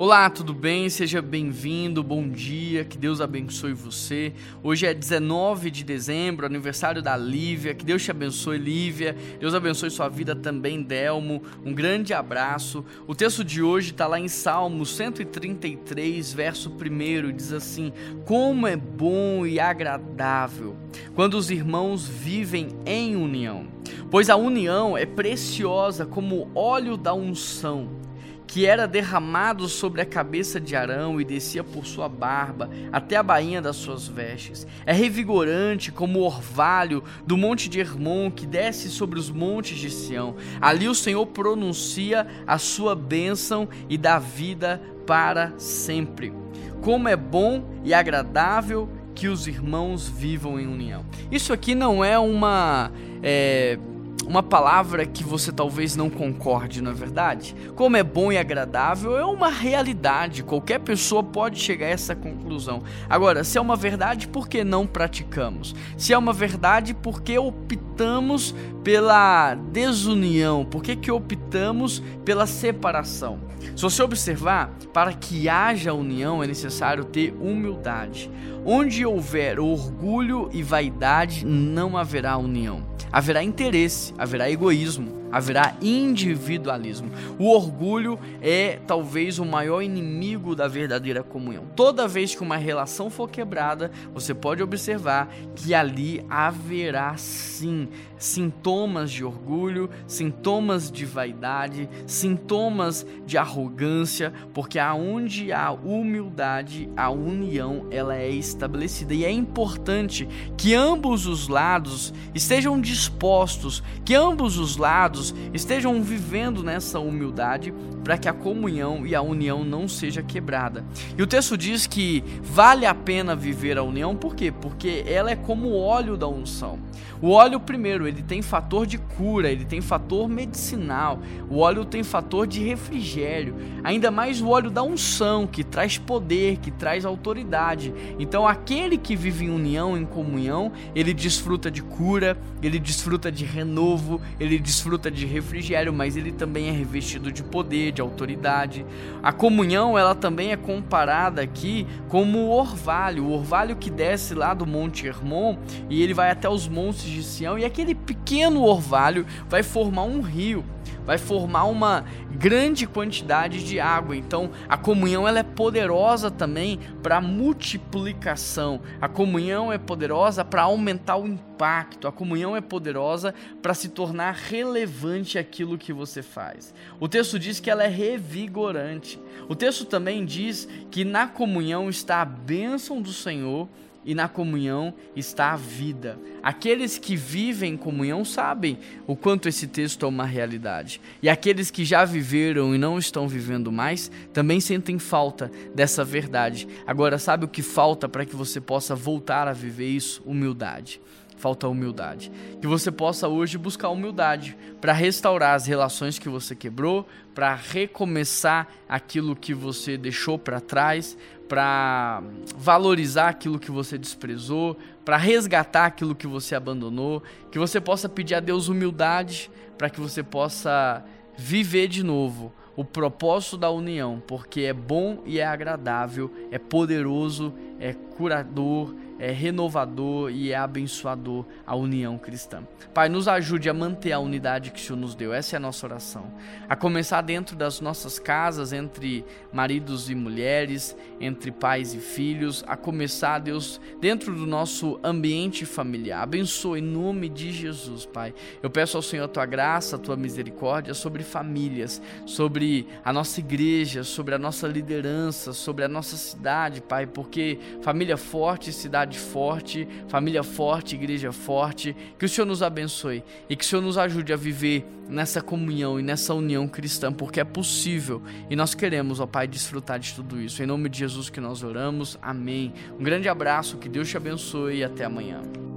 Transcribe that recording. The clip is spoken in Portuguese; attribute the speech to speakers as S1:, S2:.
S1: Olá, tudo bem? Seja bem-vindo, bom dia, que Deus abençoe você. Hoje é 19 de dezembro, aniversário da Lívia, que Deus te abençoe, Lívia. Deus abençoe sua vida também, Delmo. Um grande abraço. O texto de hoje está lá em Salmos 133, verso 1, diz assim: Como é bom e agradável quando os irmãos vivem em união, pois a união é preciosa como óleo da unção que era derramado sobre a cabeça de Arão e descia por sua barba até a bainha das suas vestes. É revigorante como o orvalho do monte de Hermon que desce sobre os montes de Sião. Ali o Senhor pronuncia a sua bênção e dá vida para sempre. Como é bom e agradável que os irmãos vivam em união. Isso aqui não é uma. É, uma palavra que você talvez não concorde, não é verdade? Como é bom e agradável é uma realidade, qualquer pessoa pode chegar a essa conclusão. Agora, se é uma verdade, por que não praticamos? Se é uma verdade, por que optamos pela desunião? Por que, que optamos pela separação? Se você observar, para que haja união é necessário ter humildade. Onde houver orgulho e vaidade, não haverá união. Haverá interesse, haverá egoísmo haverá individualismo. O orgulho é talvez o maior inimigo da verdadeira comunhão. Toda vez que uma relação for quebrada, você pode observar que ali haverá sim sintomas de orgulho, sintomas de vaidade, sintomas de arrogância, porque aonde há humildade, a união ela é estabelecida e é importante que ambos os lados estejam dispostos, que ambos os lados amados estejam vivendo nessa humildade para que a comunhão e a união não seja quebrada. E o texto diz que vale a pena viver a união, por quê? Porque ela é como o óleo da unção. O óleo, primeiro, ele tem fator de cura, ele tem fator medicinal, o óleo tem fator de refrigério, ainda mais o óleo da unção, que traz poder, que traz autoridade. Então, aquele que vive em união, em comunhão, ele desfruta de cura, ele desfruta de renovo, ele desfruta de refrigério, mas ele também é revestido de poder, de autoridade. A comunhão, ela também é comparada aqui como o orvalho, o orvalho que desce lá do Monte Hermon e ele vai até os montes de Sião e aquele pequeno orvalho vai formar um rio vai formar uma grande quantidade de água. Então, a comunhão ela é poderosa também para multiplicação. A comunhão é poderosa para aumentar o impacto. A comunhão é poderosa para se tornar relevante aquilo que você faz. O texto diz que ela é revigorante. O texto também diz que na comunhão está a bênção do Senhor e na comunhão está a vida. Aqueles que vivem em comunhão sabem o quanto esse texto é uma realidade. E aqueles que já viveram e não estão vivendo mais também sentem falta dessa verdade. Agora, sabe o que falta para que você possa voltar a viver isso? Humildade falta humildade. Que você possa hoje buscar humildade para restaurar as relações que você quebrou, para recomeçar aquilo que você deixou para trás, para valorizar aquilo que você desprezou, para resgatar aquilo que você abandonou, que você possa pedir a Deus humildade para que você possa viver de novo o propósito da união, porque é bom e é agradável, é poderoso, é curador, é renovador e é abençoador a união cristã. Pai, nos ajude a manter a unidade que o Senhor nos deu. Essa é a nossa oração. A começar dentro das nossas casas, entre maridos e mulheres, entre pais e filhos, a começar, Deus, dentro do nosso ambiente familiar. Abençoe em nome de Jesus, Pai. Eu peço ao Senhor a tua graça, a tua misericórdia sobre famílias, sobre a nossa igreja, sobre a nossa liderança, sobre a nossa cidade, Pai, porque família forte, cidade cidade forte, família forte, igreja forte. Que o Senhor nos abençoe e que o Senhor nos ajude a viver nessa comunhão e nessa união cristã, porque é possível e nós queremos, ó Pai, desfrutar de tudo isso. Em nome de Jesus que nós oramos. Amém. Um grande abraço, que Deus te abençoe e até amanhã.